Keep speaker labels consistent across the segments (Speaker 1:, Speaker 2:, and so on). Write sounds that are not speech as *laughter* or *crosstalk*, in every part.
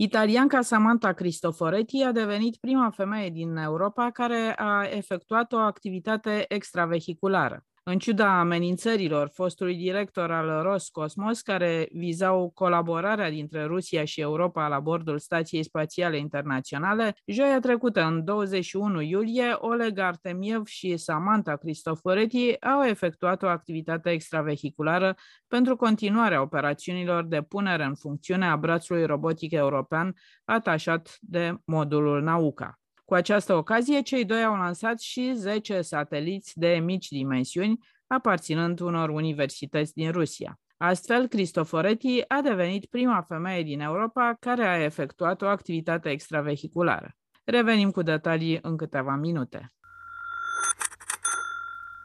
Speaker 1: Italianca Samantha Cristoforetti a devenit prima femeie din Europa care a efectuat o activitate extravehiculară. În ciuda amenințărilor fostului director al Roscosmos, care vizau colaborarea dintre Rusia și Europa la bordul Stației Spațiale Internaționale, joia trecută, în 21 iulie, Oleg Artemiev și Samantha Cristoforetti au efectuat o activitate extravehiculară pentru continuarea operațiunilor de punere în funcțiune a brațului robotic european atașat de modulul Nauka. Cu această ocazie, cei doi au lansat și 10 sateliți de mici dimensiuni, aparținând unor universități din Rusia. Astfel, Cristoforetti a devenit prima femeie din Europa care a efectuat o activitate extravehiculară. Revenim cu detalii în câteva minute.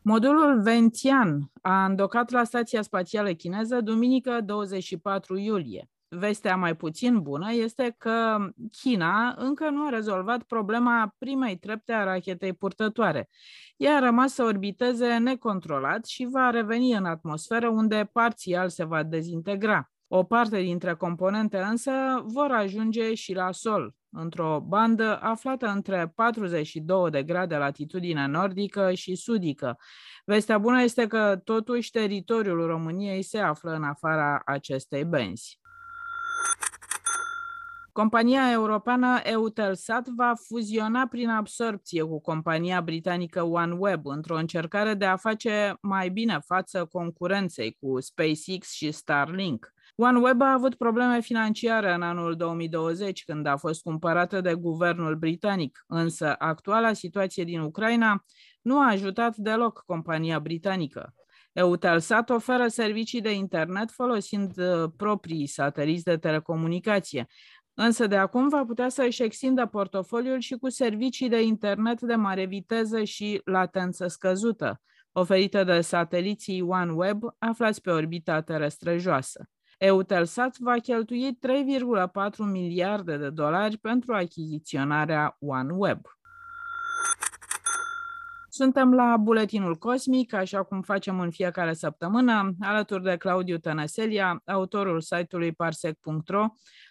Speaker 1: Modulul Ventian a îndocat la Stația Spațială Chineză duminică 24 iulie. Vestea mai puțin bună este că China încă nu a rezolvat problema primei trepte a rachetei purtătoare. Ea a rămas să orbiteze necontrolat și va reveni în atmosferă unde parțial se va dezintegra. O parte dintre componente însă vor ajunge și la sol, într-o bandă aflată între 42 de grade latitudine nordică și sudică. Vestea bună este că totuși teritoriul României se află în afara acestei benzi. Compania europeană Eutelsat va fuziona prin absorpție cu compania britanică OneWeb într-o încercare de a face mai bine față concurenței cu SpaceX și Starlink. OneWeb a avut probleme financiare în anul 2020 când a fost cumpărată de guvernul britanic, însă actuala situație din Ucraina nu a ajutat deloc compania britanică. Eutelsat oferă servicii de internet folosind uh, proprii sateliți de telecomunicație, însă de acum va putea să își extindă portofoliul și cu servicii de internet de mare viteză și latență scăzută, oferite de sateliții OneWeb aflați pe orbita terestră joasă. Eutelsat va cheltui 3,4 miliarde de dolari pentru achiziționarea OneWeb. Suntem la Buletinul Cosmic, așa cum facem în fiecare săptămână, alături de Claudiu Tănăselia, autorul site-ului parsec.ro,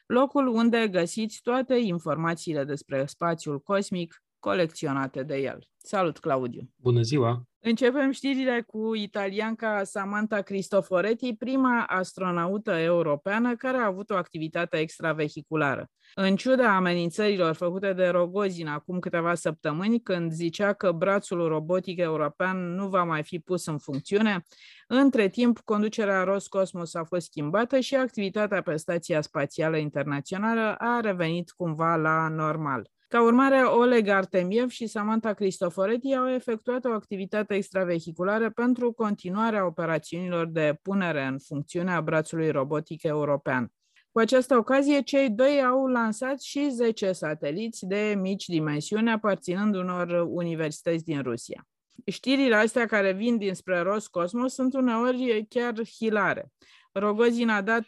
Speaker 1: locul unde găsiți toate informațiile despre spațiul cosmic colecționate de el. Salut, Claudiu!
Speaker 2: Bună ziua!
Speaker 1: Începem știrile cu italianca Samantha Cristoforetti, prima astronaută europeană care a avut o activitate extravehiculară. În ciuda amenințărilor făcute de Rogozin acum câteva săptămâni, când zicea că brațul robotic european nu va mai fi pus în funcțiune, între timp conducerea Roscosmos a fost schimbată și activitatea pe Stația Spațială Internațională a revenit cumva la normal. Ca urmare, Oleg Artemiev și Samantha Cristoforetti au efectuat o activitate extravehiculară pentru continuarea operațiunilor de punere în funcțiune a brațului robotic european. Cu această ocazie, cei doi au lansat și 10 sateliți de mici dimensiuni aparținând unor universități din Rusia. Știrile astea care vin dinspre Roscosmos sunt uneori chiar hilare. Rogozin a dat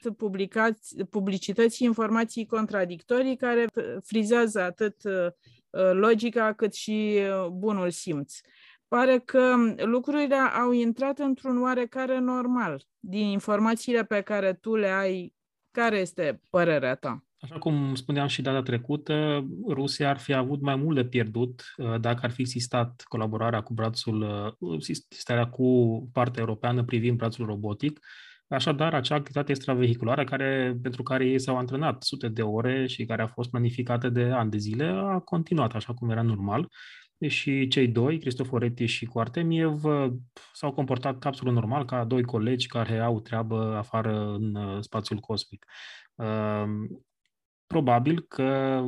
Speaker 1: publicității informații contradictorii care frizează atât logica cât și bunul simț. Pare că lucrurile au intrat într-un oarecare normal. Din informațiile pe care tu le ai, care este părerea ta?
Speaker 2: Așa cum spuneam și data trecută, Rusia ar fi avut mai mult de pierdut dacă ar fi existat colaborarea cu brațul, sistarea cu partea europeană privind brațul robotic, Așadar, acea activitate extravehiculară care, pentru care ei s-au antrenat sute de ore și care a fost planificată de ani de zile, a continuat așa cum era normal. Și cei doi, Cristoforetti și cu Artemiev, s-au comportat absolut normal, ca doi colegi care au treabă afară în uh, spațiul cosmic. Uh, probabil că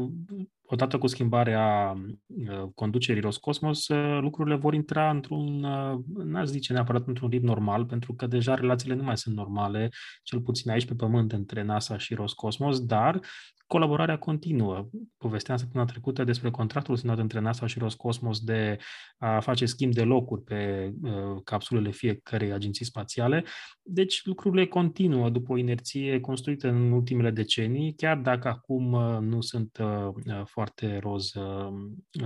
Speaker 2: odată cu schimbarea uh, conducerii Roscosmos, uh, lucrurile vor intra într-un, uh, n-aș zice neapărat într-un ritm normal, pentru că deja relațiile nu mai sunt normale, cel puțin aici pe Pământ, între NASA și Roscosmos, dar colaborarea continuă. Povesteam săptămâna trecută despre contractul semnat între NASA și Roscosmos de a face schimb de locuri pe uh, capsulele fiecărei agenții spațiale. Deci lucrurile continuă după o inerție construită în ultimele decenii, chiar dacă acum uh, nu sunt uh, uh foarte roz uh,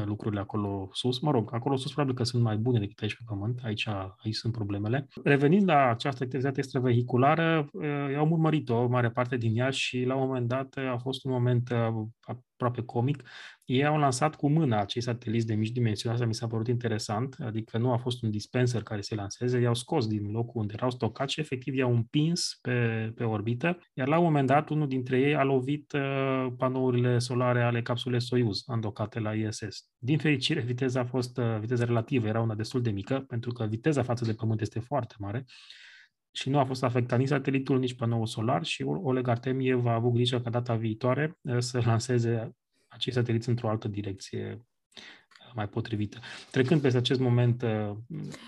Speaker 2: lucrurile acolo sus. Mă rog, acolo sus probabil că sunt mai bune decât aici pe Pământ, aici, aici sunt problemele. Revenind la această activitate extravehiculară, uh, am urmărit-o mare parte din ea și la un moment dat a fost un moment uh, aproape comic. Ei au lansat cu mâna acei sateliți de mici dimensiuni, asta mi s-a părut interesant, adică nu a fost un dispenser care se lanseze, i-au scos din locul unde erau stocați și efectiv i-au împins pe, pe orbită, iar la un moment dat unul dintre ei a lovit uh, panourile solare ale capsulei Soyuz andocate la ISS. Din fericire, viteza a fost, uh, viteza relativă era una destul de mică, pentru că viteza față de Pământ este foarte mare, și nu a fost afectat nici satelitul, nici panoul solar și Oleg Artemiev a avut grijă ca data viitoare eh, să lanseze acei sateliți într-o altă direcție eh, mai potrivită. Trecând peste acest moment, eh,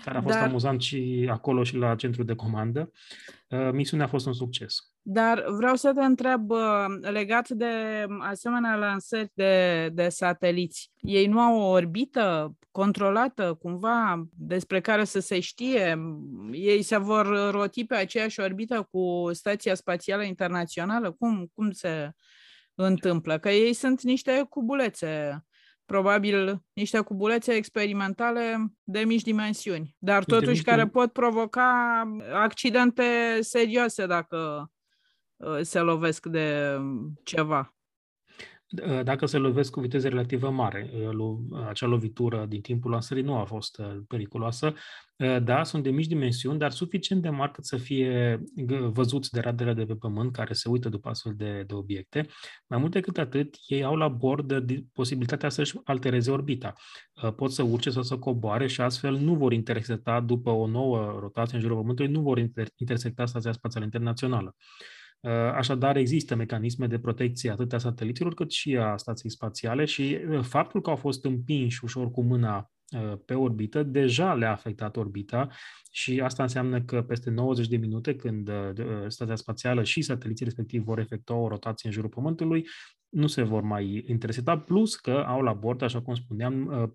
Speaker 2: care a fost Dar... amuzant și acolo și la centru de comandă, misiunea a fost un succes.
Speaker 1: Dar vreau să te întreb, legat de asemenea lansări de, de sateliți, ei nu au o orbită controlată cumva despre care să se știe? Ei se vor roti pe aceeași orbită cu Stația Spațială Internațională? Cum, cum se întâmplă? Că ei sunt niște cubulețe probabil niște cubulețe experimentale de mici dimensiuni, dar totuși care pot provoca accidente serioase dacă Uh, se lovesc de ceva.
Speaker 2: Dacă se lovesc cu viteză relativă mare, uh, acea lovitură din timpul lansării nu a fost uh, periculoasă. Da, sunt de mici dimensiuni, dar suficient de mari cât să fie văzuți de radele de pe pământ care se uită după astfel de, de obiecte. Mai mult decât atât, ei au la bord posibilitatea să-și altereze orbita. Pot să urce sau să coboare și astfel nu vor intersecta după o nouă rotație în jurul Pământului, nu vor intersecta Stația Spațială Internațională. Uh, așadar, există mecanisme de protecție atât a sateliților cât și a stației spațiale și uh, faptul că au fost împinși ușor cu mâna uh, pe orbită, deja le-a afectat orbita și asta înseamnă că peste 90 de minute, când stația spațială și sateliții respectiv vor efectua o rotație în jurul Pământului, nu se vor mai interesa, plus că au la bord, așa cum spuneam, uh,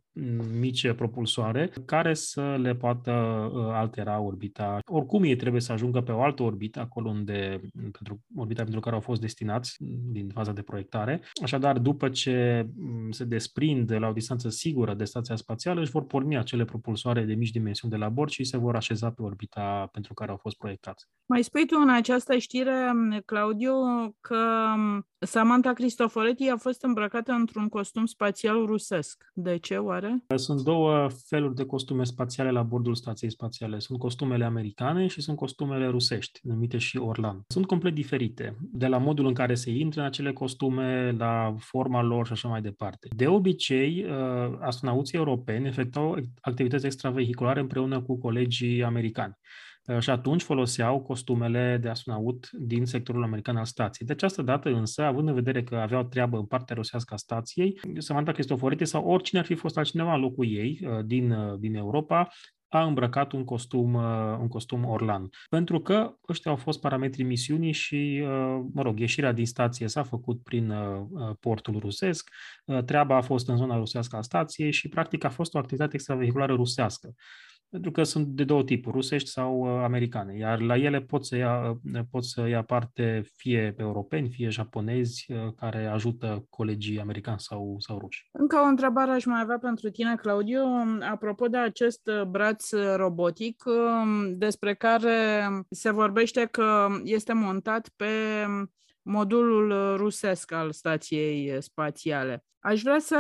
Speaker 2: mici propulsoare care să le poată uh, altera orbita. Oricum ei trebuie să ajungă pe o altă orbită, acolo unde, pentru orbita pentru care au fost destinați din faza de proiectare. Așadar, după ce mm, se desprind la o distanță sigură de stația spațială, își vor porni acele propulsoare de mici dimensiuni de la bord și se vor așeza pe orbita pentru care au fost proiectați.
Speaker 1: Mai spui tu în această știre, Claudiu, că Samantha Cristoforetti a fost îmbrăcată într-un costum spațial rusesc. De ce, oare?
Speaker 2: Sunt două feluri de costume spațiale la bordul stației spațiale. Sunt costumele americane și sunt costumele rusești, numite și Orlan. Sunt complet diferite, de la modul în care se intră în acele costume, la forma lor și așa mai departe. De obicei, uh, astronauții europeni efectuau activități extravehiculare împreună cu colegii americani. Uh, și atunci foloseau costumele de astronaut din sectorul american al stației. De această dată însă, având în vedere că aveau treabă în partea rusească a stației, Samantha Cristoforetti sau oricine ar fi fost altcineva în locul ei uh, din, uh, din Europa, a îmbrăcat un costum, un costum Orlan. Pentru că ăștia au fost parametrii misiunii și, mă rog, ieșirea din stație s-a făcut prin portul rusesc, treaba a fost în zona rusească a stației și, practic, a fost o activitate extravehiculară rusească pentru că sunt de două tipuri, rusești sau uh, americane, iar la ele pot să, ia, uh, pot să ia parte fie europeni, fie japonezi uh, care ajută colegii americani sau, sau ruși.
Speaker 1: Încă o întrebare aș mai avea pentru tine, Claudiu, apropo de acest braț robotic um, despre care se vorbește că este montat pe modulul rusesc al stației spațiale. Aș vrea să,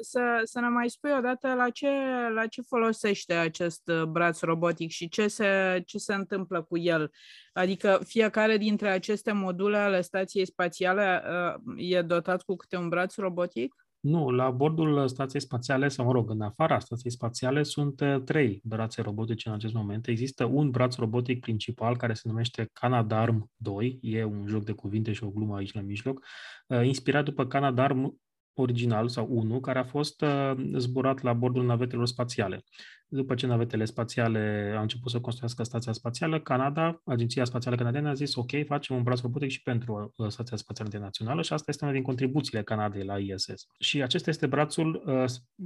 Speaker 1: să, să ne mai spui odată la ce, la ce folosește acest braț robotic și ce se, ce se întâmplă cu el. Adică fiecare dintre aceste module ale stației spațiale uh, e dotat cu câte un braț robotic?
Speaker 2: Nu, la bordul stației spațiale, sau mă rog, în afara stației spațiale, sunt uh, trei brațe robotice în acest moment. Există un braț robotic principal care se numește Canadarm 2, e un joc de cuvinte și o glumă aici la mijloc, uh, inspirat după Canadarm original sau 1, care a fost uh, zburat la bordul navetelor spațiale. după ce navetele spațiale au început să construiască stația spațială, Canada, Agenția Spațială Canadiană a zis, ok, facem un braț robotic și pentru uh, Stația Spațială Internațională și asta este una din contribuțiile Canadei la ISS. Și acesta este brațul uh,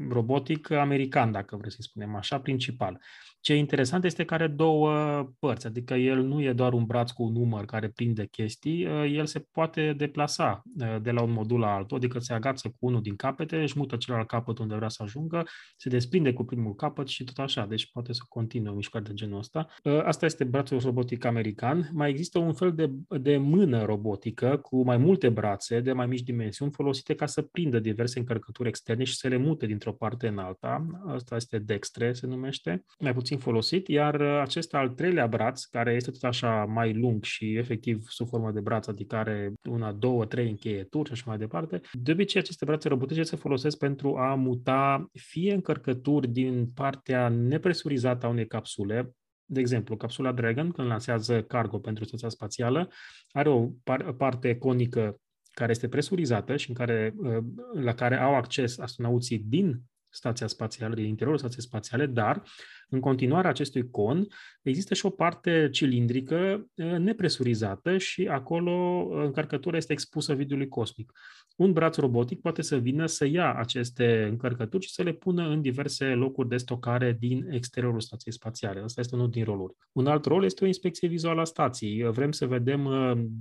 Speaker 2: robotic american, dacă vreți să spunem așa, principal. Ce e interesant este că are două părți, adică el nu e doar un braț cu un număr care prinde chestii, uh, el se poate deplasa uh, de la un modul la altul, adică se agață cu unul din capete, își mută celălalt capăt unde vrea să ajungă, se desprinde cu primul capăt și tot așa, deci poate să continue o mișcare de genul ăsta. Uh, asta este brațul robotic american. Mai există un fel de, de mână robotică cu mai multe brațe de mai mici dimensiuni folosite ca să prindă diverse încărcături externe și să le mute dintr-o parte în alta. Asta este dextre, se numește, mai puțin folosit, iar acest al treilea braț, care este tot așa mai lung și efectiv sub formă de braț, adică are una, două, trei încheieturi și așa mai departe, de obicei aceste brațe robotice se folosesc pentru a muta fie încărcături din partea nepresurizată a unei capsule, de exemplu, capsula Dragon, când lansează cargo pentru stația spațială, are o par- parte conică care este presurizată și în care, la care au acces astronauții din stația spațială, din interiorul stației spațiale, dar în continuarea acestui con există și o parte cilindrică nepresurizată și acolo încărcătura este expusă vidului cosmic. Un braț robotic poate să vină să ia aceste încărcături și să le pună în diverse locuri de stocare din exteriorul stației spațiale. Asta este unul din roluri. Un alt rol este o inspecție vizuală a stației. Vrem să vedem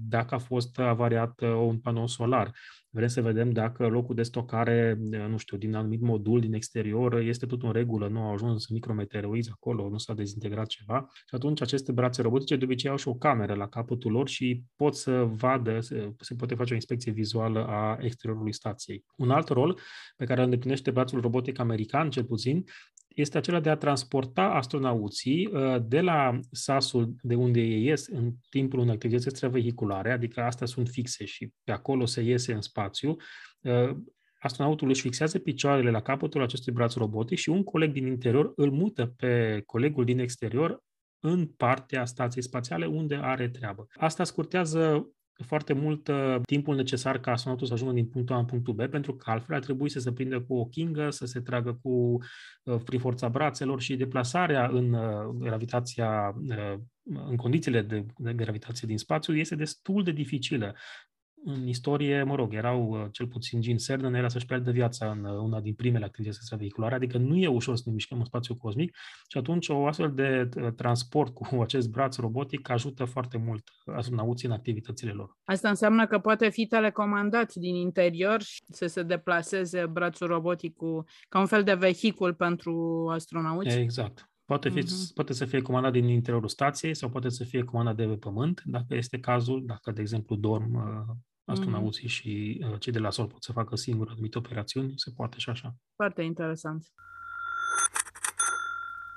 Speaker 2: dacă a fost avariat un panou solar Vrem să vedem dacă locul de stocare, nu știu, din anumit modul din exterior este tot în regulă, nu au ajuns micrometeoroizi acolo, nu s-a dezintegrat ceva. Și atunci aceste brațe robotice de obicei au și o cameră la capătul lor și pot să vadă, se, se poate face o inspecție vizuală a exteriorului stației. Un alt rol pe care îl îndeplinește brațul robotic american, cel puțin, este acela de a transporta astronauții uh, de la sasul de unde ei ies în timpul unei activități extravehiculare, adică astea sunt fixe și pe acolo se iese în spațiu, uh, astronautul își fixează picioarele la capătul acestui braț robotic și un coleg din interior îl mută pe colegul din exterior în partea stației spațiale unde are treabă. Asta scurtează foarte mult uh, timpul necesar ca astronautul să ajungă din punctul A în punctul B, pentru că altfel ar trebui să se prindă cu o kingă, să se tragă cu uh, prin forța brațelor și deplasarea în uh, gravitația, uh, în condițiile de, de gravitație din spațiu este destul de dificilă în istorie, mă rog, erau uh, cel puțin Gene Cernan era să-și pierdă viața în uh, una din primele activități extravehiculare, adică nu e ușor să ne mișcăm în spațiu cosmic și atunci o astfel de uh, transport cu *laughs* acest braț robotic ajută foarte mult astronauții în activitățile lor.
Speaker 1: Asta înseamnă că poate fi telecomandat din interior și să se deplaseze brațul robotic cu, ca un fel de vehicul pentru astronauți?
Speaker 2: Exact. Poate, fi, uh-huh. poate să fie comandat din interiorul stației sau poate să fie comandat de pe pământ, dacă este cazul, dacă, de exemplu, dorm uh, astronauții uh-huh. și uh, cei de la sol pot să facă singuri anumite operațiuni, se poate și așa.
Speaker 1: Foarte interesant.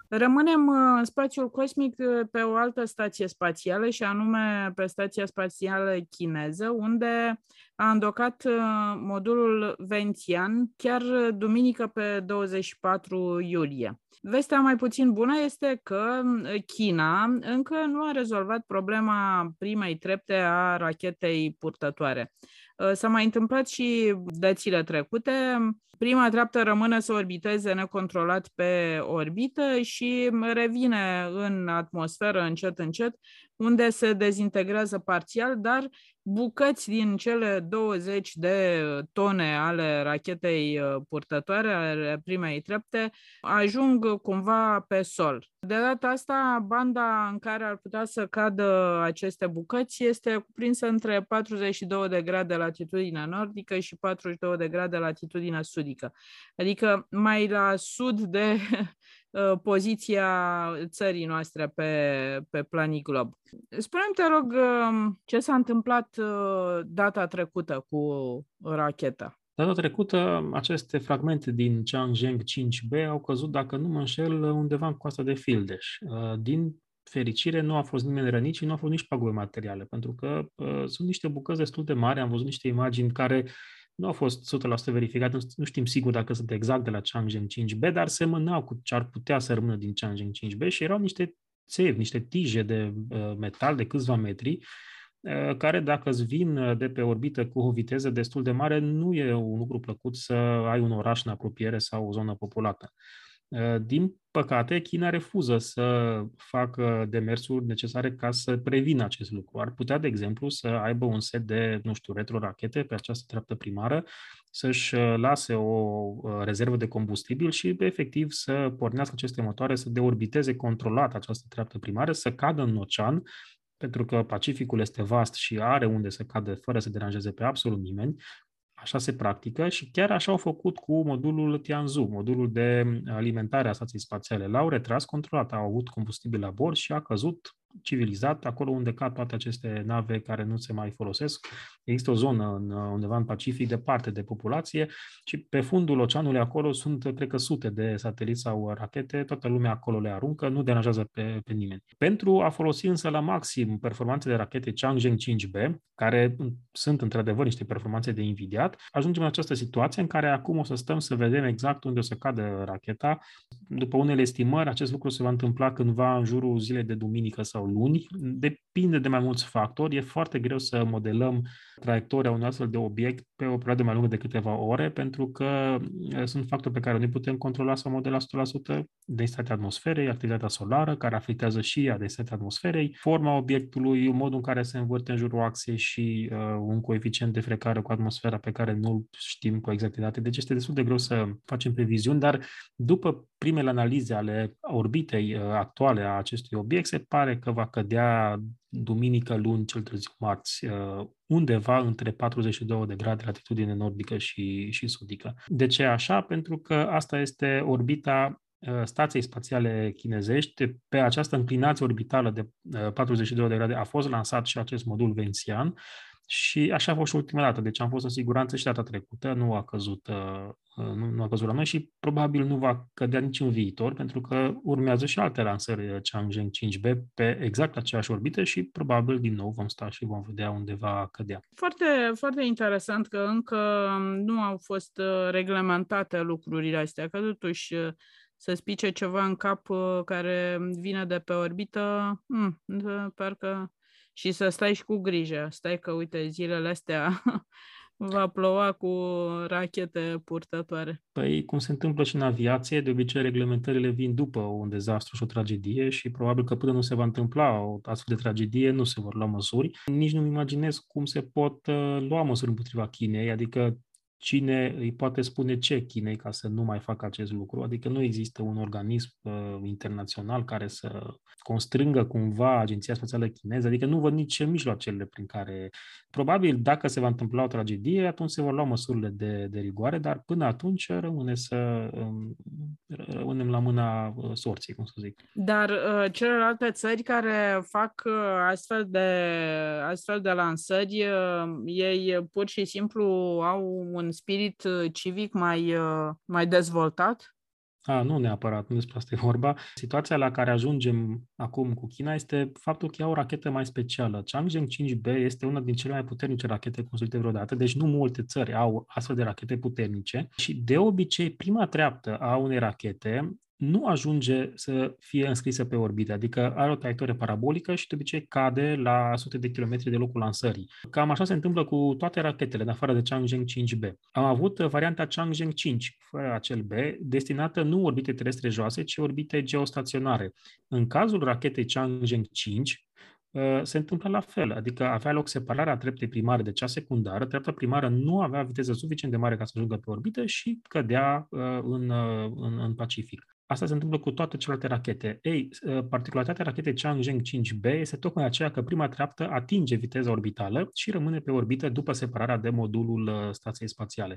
Speaker 1: Rămânem uh, în spațiul cosmic uh, pe o altă stație spațială și anume pe stația spațială chineză, unde a îndocat uh, modulul Vențian chiar duminică pe 24 iulie. Vestea mai puțin bună este că China încă nu a rezolvat problema primei trepte a rachetei purtătoare. S-a mai întâmplat și dățile trecute. Prima treaptă rămâne să orbiteze necontrolat pe orbită și revine în atmosferă încet, încet, unde se dezintegrează parțial, dar bucăți din cele 20 de tone ale rachetei uh, purtătoare, ale primei trepte, ajung cumva pe sol. De data asta, banda în care ar putea să cadă aceste bucăți este cuprinsă între 42 de grade latitudine nordică și 42 de grade latitudine sudică. Adică mai la sud de Uh, *laughs* poziția țării noastre pe, pe planii glob. Spune-mi, te rog, um, ce s-a întâmplat uh, data trecută cu racheta?
Speaker 2: Data trecută, aceste fragmente din Changzheng 5B au căzut, dacă nu mă înșel, undeva în coasta de Fildeș. Uh, din fericire, nu a fost nimeni rănit și nu a fost nici pagube materiale, pentru că uh, sunt niște bucăți destul de mari, am văzut niște imagini care nu au fost 100% verificate, nu știm sigur dacă sunt exact de la Changzheng 5B, dar semănau cu ce ar putea să rămână din Changzheng 5B și erau niște țevi, niște tije de uh, metal de câțiva metri, uh, care dacă îți vin uh, de pe orbită cu o viteză destul de mare, nu e un lucru plăcut să ai un oraș în apropiere sau o zonă populată. Din păcate, China refuză să facă demersuri necesare ca să prevină acest lucru. Ar putea, de exemplu, să aibă un set de, nu știu, retrorachete pe această treaptă primară, să-și lase o rezervă de combustibil și, efectiv, să pornească aceste motoare, să deorbiteze controlat această treaptă primară, să cadă în ocean, pentru că Pacificul este vast și are unde să cadă fără să deranjeze pe absolut nimeni, Așa se practică și chiar așa au făcut cu modulul Tianzhu, modulul de alimentare a stației spațiale. L-au retras controlat, au avut combustibil la bord și a căzut civilizat, acolo unde cad toate aceste nave care nu se mai folosesc. Există o zonă în, undeva în Pacific departe de populație și pe fundul oceanului acolo sunt, cred că, sute de sateliți sau rachete, toată lumea acolo le aruncă, nu deranjează pe, pe nimeni. Pentru a folosi însă la maxim performanțe de rachete Changzheng 5B, care sunt într-adevăr niște performanțe de invidiat, ajungem în această situație în care acum o să stăm să vedem exact unde o să cadă racheta. După unele estimări, acest lucru se va întâmpla cândva în jurul zilei de duminică sau sau luni, depinde de mai mulți factori. E foarte greu să modelăm traiectoria unui astfel de obiect pe o perioadă mai lungă de câteva ore, pentru că sunt factori pe care nu putem controla sau modela 100%, densitatea atmosferei, activitatea solară, care afectează și ea densitatea atmosferei, forma obiectului, modul în care se învârte în jurul axei și uh, un coeficient de frecare cu atmosfera pe care nu știm cu exactitate. Deci este destul de greu să facem previziuni, dar după primele analize ale orbitei uh, actuale a acestui obiect, se pare că va cădea duminică, luni, cel târziu marți, uh, undeva între 42 de grade latitudine nordică și, și sudică. De ce așa? Pentru că asta este orbita uh, stației spațiale chinezești. Pe această înclinație orbitală de 42 de grade a fost lansat și acest modul vențian, și așa a fost și ultima dată, deci am fost în siguranță și data trecută, nu a căzut, uh, uh, nu, nu a căzut la noi și probabil nu va cădea nici în viitor, pentru că urmează și alte lansări uh, Changzheng 5B pe exact aceeași orbită și probabil din nou vom sta și vom vedea unde va cădea.
Speaker 1: Foarte, foarte interesant că încă nu au fost reglementate lucrurile astea, că totuși să spice ceva în cap care vine de pe orbită, hmm, parcă și să stai și cu grijă. Stai că, uite, zilele astea *laughs* va ploua cu rachete purtătoare.
Speaker 2: Păi, cum se întâmplă și în aviație, de obicei reglementările vin după un dezastru și o tragedie și probabil că până nu se va întâmpla o astfel de tragedie, nu se vor lua măsuri. Nici nu-mi imaginez cum se pot uh, lua măsuri împotriva Chinei, adică cine îi poate spune ce Chinei ca să nu mai facă acest lucru. Adică nu există un organism uh, internațional care să constrângă cumva Agenția Spațială Chineză, adică nu văd nici mijloacele prin care, probabil dacă se va întâmpla o tragedie, atunci se vor lua măsurile de, de rigoare, dar până atunci rămâne să um, rămânem la mâna uh, sorții, cum să zic.
Speaker 1: Dar uh, celelalte țări care fac uh, astfel de, astfel de lansări, uh, ei pur și simplu au un spirit uh, civic mai, uh, mai dezvoltat?
Speaker 2: A, nu neapărat, nu despre asta e vorba. Situația la care ajungem acum cu China este faptul că ea o rachetă mai specială. Changzheng 5B este una din cele mai puternice rachete construite vreodată, deci nu multe țări au astfel de rachete puternice și de obicei prima treaptă a unei rachete nu ajunge să fie înscrisă pe orbită, adică are o traiectorie parabolică și de obicei cade la sute de kilometri de locul lansării. Cam așa se întâmplă cu toate rachetele, în afară de Changzheng 5B. Am avut varianta Changzheng 5, fără acel B, destinată nu orbite terestre joase, ci orbite geostaționare. În cazul rachetei Changzheng 5, uh, se întâmplă la fel, adică avea loc separarea treptei primare de cea secundară, treapta primară nu avea viteză suficient de mare ca să ajungă pe orbită și cădea uh, în, uh, în, în Pacific. Asta se întâmplă cu toate celelalte rachete. Ei, ă, particularitatea rachetei Changzheng 5B este tocmai aceea că prima treaptă atinge viteza orbitală și rămâne pe orbită după separarea de modulul ă, stației spațiale.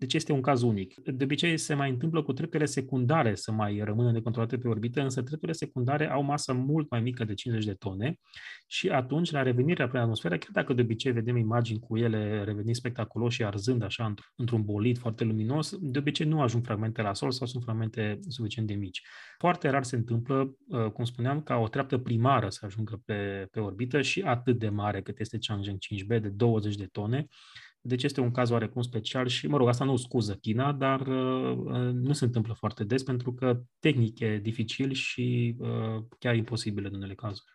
Speaker 2: Deci este un caz unic. De obicei se mai întâmplă cu treptele secundare să mai rămână necontrolate pe orbită, însă treptele secundare au masă mult mai mică de 50 de tone și atunci, la revenirea prin atmosferă, chiar dacă de obicei vedem imagini cu ele revenind spectaculos și arzând așa într-un bolid foarte luminos, de obicei nu ajung fragmente la sol sau sunt fragmente suficient de mici. Foarte rar se întâmplă, uh, cum spuneam, ca o treaptă primară să ajungă pe, pe orbită și atât de mare cât este Changzheng 5B, de 20 de tone, deci este un caz oarecum special și, mă rog, asta nu scuză China, dar uh, uh, nu se întâmplă foarte des pentru că tehnic e dificil și uh, chiar imposibil în unele cazuri.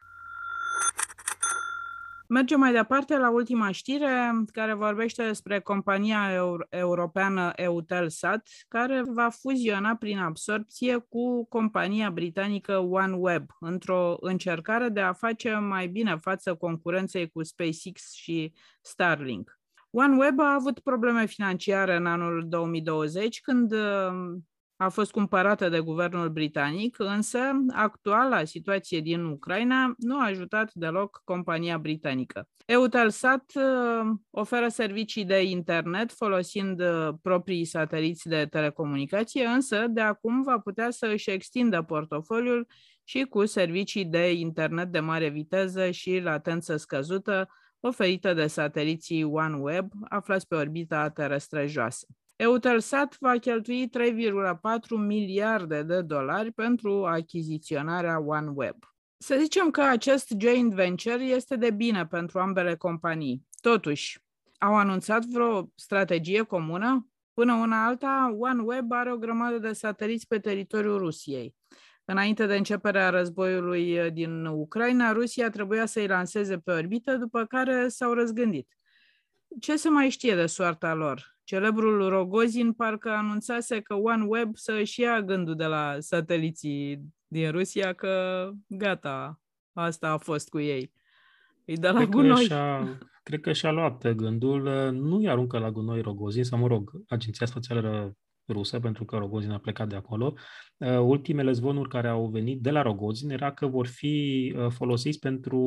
Speaker 1: Mergem mai departe la ultima știre, care vorbește despre compania europeană Eutelsat, care va fuziona prin absorpție cu compania britanică OneWeb, într-o încercare de a face mai bine față concurenței cu SpaceX și Starlink. OneWeb a avut probleme financiare în anul 2020, când a fost cumpărată de guvernul britanic, însă actuala situație din Ucraina nu a ajutat deloc compania britanică. Eutelsat uh, oferă servicii de internet folosind uh, proprii sateliți de telecomunicație, însă de acum va putea să își extindă portofoliul și cu servicii de internet de mare viteză și latență scăzută oferită de sateliții OneWeb aflați pe orbita terestră joasă. Eutelsat va cheltui 3,4 miliarde de dolari pentru achiziționarea OneWeb. Să zicem că acest joint venture este de bine pentru ambele companii. Totuși, au anunțat vreo strategie comună? Până una alta, OneWeb are o grămadă de sateliți pe teritoriul Rusiei. Înainte de începerea războiului din Ucraina, Rusia trebuia să-i lanseze pe orbită, după care s-au răzgândit. Ce se mai știe de soarta lor? Celebrul Rogozin parcă anunțase că OneWeb să își ia gândul de la sateliții din Rusia că gata, asta a fost cu ei. Îi dă la cred gunoi. Că
Speaker 2: și-a, cred că și-a luat gândul, nu i aruncă la gunoi Rogozin, sau mă rog, Agenția Spațială rusă, pentru că Rogozin a plecat de acolo. Uh, ultimele zvonuri care au venit de la Rogozin era că vor fi uh, folosiți pentru,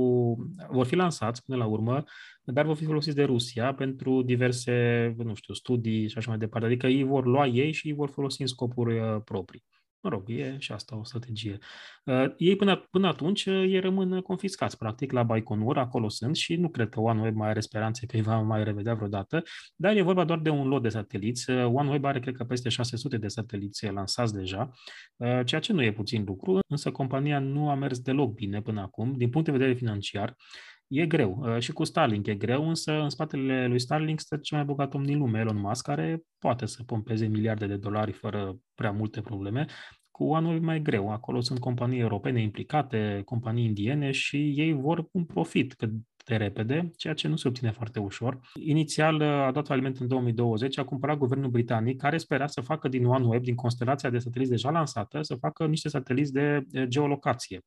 Speaker 2: vor fi lansați până la urmă, dar vor fi folosiți de Rusia pentru diverse, nu știu, studii și așa mai departe. Adică ei vor lua ei și îi vor folosi în scopuri uh, proprii. Mă rog, e și asta o strategie. Uh, ei până, până atunci, uh, ei rămân confiscați, practic, la Baikonur, acolo sunt și nu cred că OneWeb mai are speranțe că îi va mai revedea vreodată, dar e vorba doar de un lot de sateliți. Uh, OneWeb are, cred că, peste 600 de sateliți lansați deja, uh, ceea ce nu e puțin lucru, însă compania nu a mers deloc bine până acum, din punct de vedere financiar. E greu. Uh, și cu Starlink e greu, însă în spatele lui Starlink stă cel mai bogat om din lume, Elon Musk, care poate să pompeze miliarde de dolari fără prea multe probleme. Cu anul e mai greu. Acolo sunt companii europene implicate, companii indiene și ei vor un profit cât de repede, ceea ce nu se obține foarte ușor. Inițial uh, a dat faliment în 2020, a cumpărat guvernul britanic, care spera să facă din OneWeb, din constelația de sateliți deja lansată, să facă niște sateliți de geolocație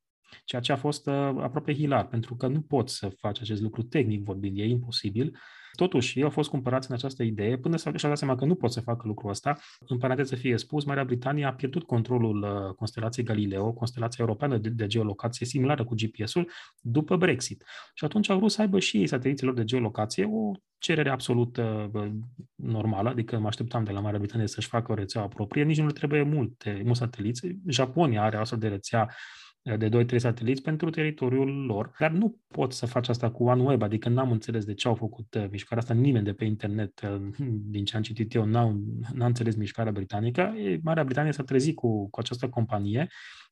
Speaker 2: Ceea ce a fost uh, aproape hilar, pentru că nu poți să faci acest lucru tehnic vorbind, e imposibil. Totuși, ei au fost cumpărați în această idee până și-au dat seama că nu pot să facă lucrul ăsta. În paranteză fie spus, Marea Britanie a pierdut controlul uh, constelației Galileo, constelația europeană de, de geolocație similară cu GPS-ul, după Brexit. Și atunci au vrut să aibă și ei sateliților de geolocație o cerere absolut uh, normală, adică mă așteptam de la Marea Britanie să-și facă o rețea proprie, nici nu le trebuie multe, mulți sateliți. Japonia are o astfel de rețea de 2-3 sateliți pentru teritoriul lor, dar nu pot să faci asta cu OneWeb, adică n-am înțeles de ce au făcut uh, mișcarea asta, nimeni de pe internet, uh, *laughs* din ce am citit eu, n-a, n-a înțeles mișcarea britanică. Marea Britanie s-a trezit cu, cu această companie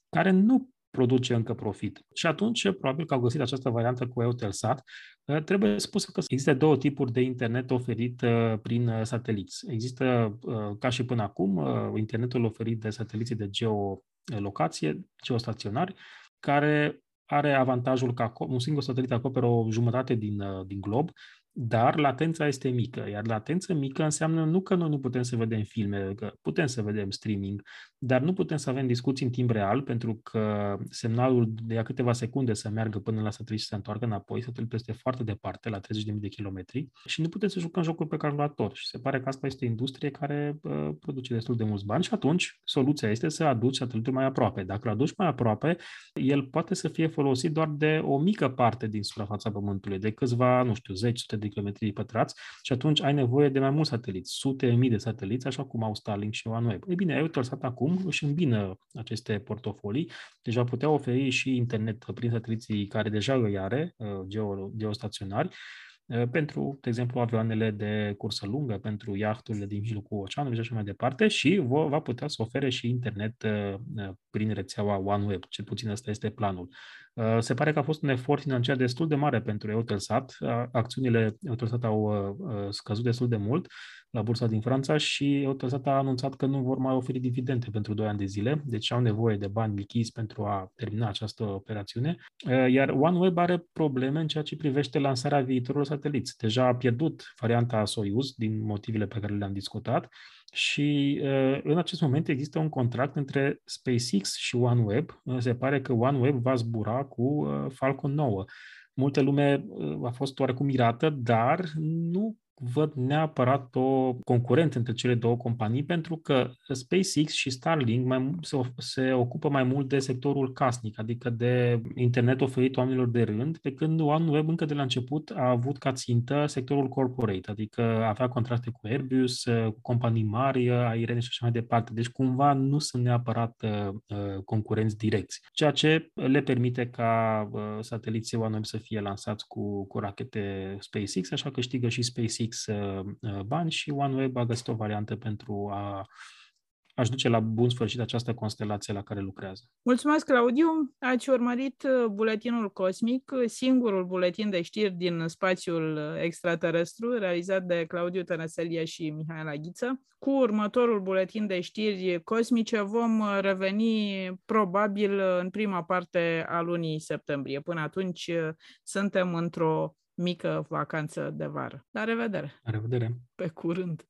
Speaker 2: care nu produce încă profit. Și atunci, probabil că au găsit această variantă cu Eutelsat. Uh, trebuie spus că există două tipuri de internet oferit prin sateliți. Există, ca și până acum, internetul oferit de sateliții de geo locație, geostaționari, care are avantajul că un singur satelit acoperă o jumătate din, uh, din glob dar latența este mică, iar latență mică înseamnă nu că noi nu putem să vedem filme, că putem să vedem streaming, dar nu putem să avem discuții în timp real, pentru că semnalul de a câteva secunde să meargă până la satelit și să se întoarcă înapoi, satelitul este foarte departe, la 30.000 de kilometri, și nu putem să jucăm jocuri pe calculator. Și se pare că asta este o industrie care uh, produce destul de mulți bani și atunci soluția este să aduci satelitul mai aproape. Dacă îl aduci mai aproape, el poate să fie folosit doar de o mică parte din suprafața Pământului, de câțiva, nu știu, 10 de kilometri pătrați și atunci ai nevoie de mai mulți sateliți, sute mii de sateliți, așa cum au Starlink și OneWeb. Ei bine, Eutelsat acum își îmbină aceste portofolii, deci va putea oferi și internet prin sateliții care deja îi are, uh, geo, geostaționari, uh, pentru, de exemplu, avioanele de cursă lungă, pentru iahturile din mijlocul oceanului și așa mai departe și va putea să ofere și internet uh, prin rețeaua OneWeb, cel puțin ăsta este planul. Uh, se pare că a fost un efort financiar destul de mare pentru Eutelsat. Acțiunile Eutelsat au scăzut destul de mult la bursa din Franța și Eutelsat a anunțat că nu vor mai oferi dividende pentru 2 ani de zile, deci au nevoie de bani lichizi pentru a termina această operațiune. Iar OneWeb are probleme în ceea ce privește lansarea viitorilor sateliți. Deja a pierdut varianta Soyuz din motivele pe care le-am discutat și în acest moment există un contract între SpaceX și OneWeb. Se pare că OneWeb va zbura cu Falcon 9. Multe lume a fost oarecum mirată, dar nu văd neapărat o concurență între cele două companii, pentru că SpaceX și Starlink mai, se, se ocupă mai mult de sectorul casnic, adică de internet oferit oamenilor de rând, pe când OneWeb încă de la început a avut ca țintă sectorul corporate, adică avea contracte cu Airbus, cu companii mari, aeriene și așa mai departe. Deci cumva nu sunt neapărat uh, uh concurenți direcți, ceea ce le permite ca uh, sateliții OneWeb să fie lansați cu, cu rachete SpaceX, așa că câștigă și SpaceX fix uh, uh, bani și OneWeb a găsit o variantă pentru a aș duce la bun sfârșit această constelație la care lucrează.
Speaker 1: Mulțumesc, Claudiu! Ați urmărit uh, buletinul cosmic, singurul buletin de știri din spațiul extraterestru, realizat de Claudiu Tănăselie și Mihaela Ghiță. Cu următorul buletin de știri cosmice vom reveni probabil în prima parte a lunii septembrie. Până atunci suntem într-o mică vacanță de vară. La revedere!
Speaker 2: La revedere!
Speaker 1: Pe curând!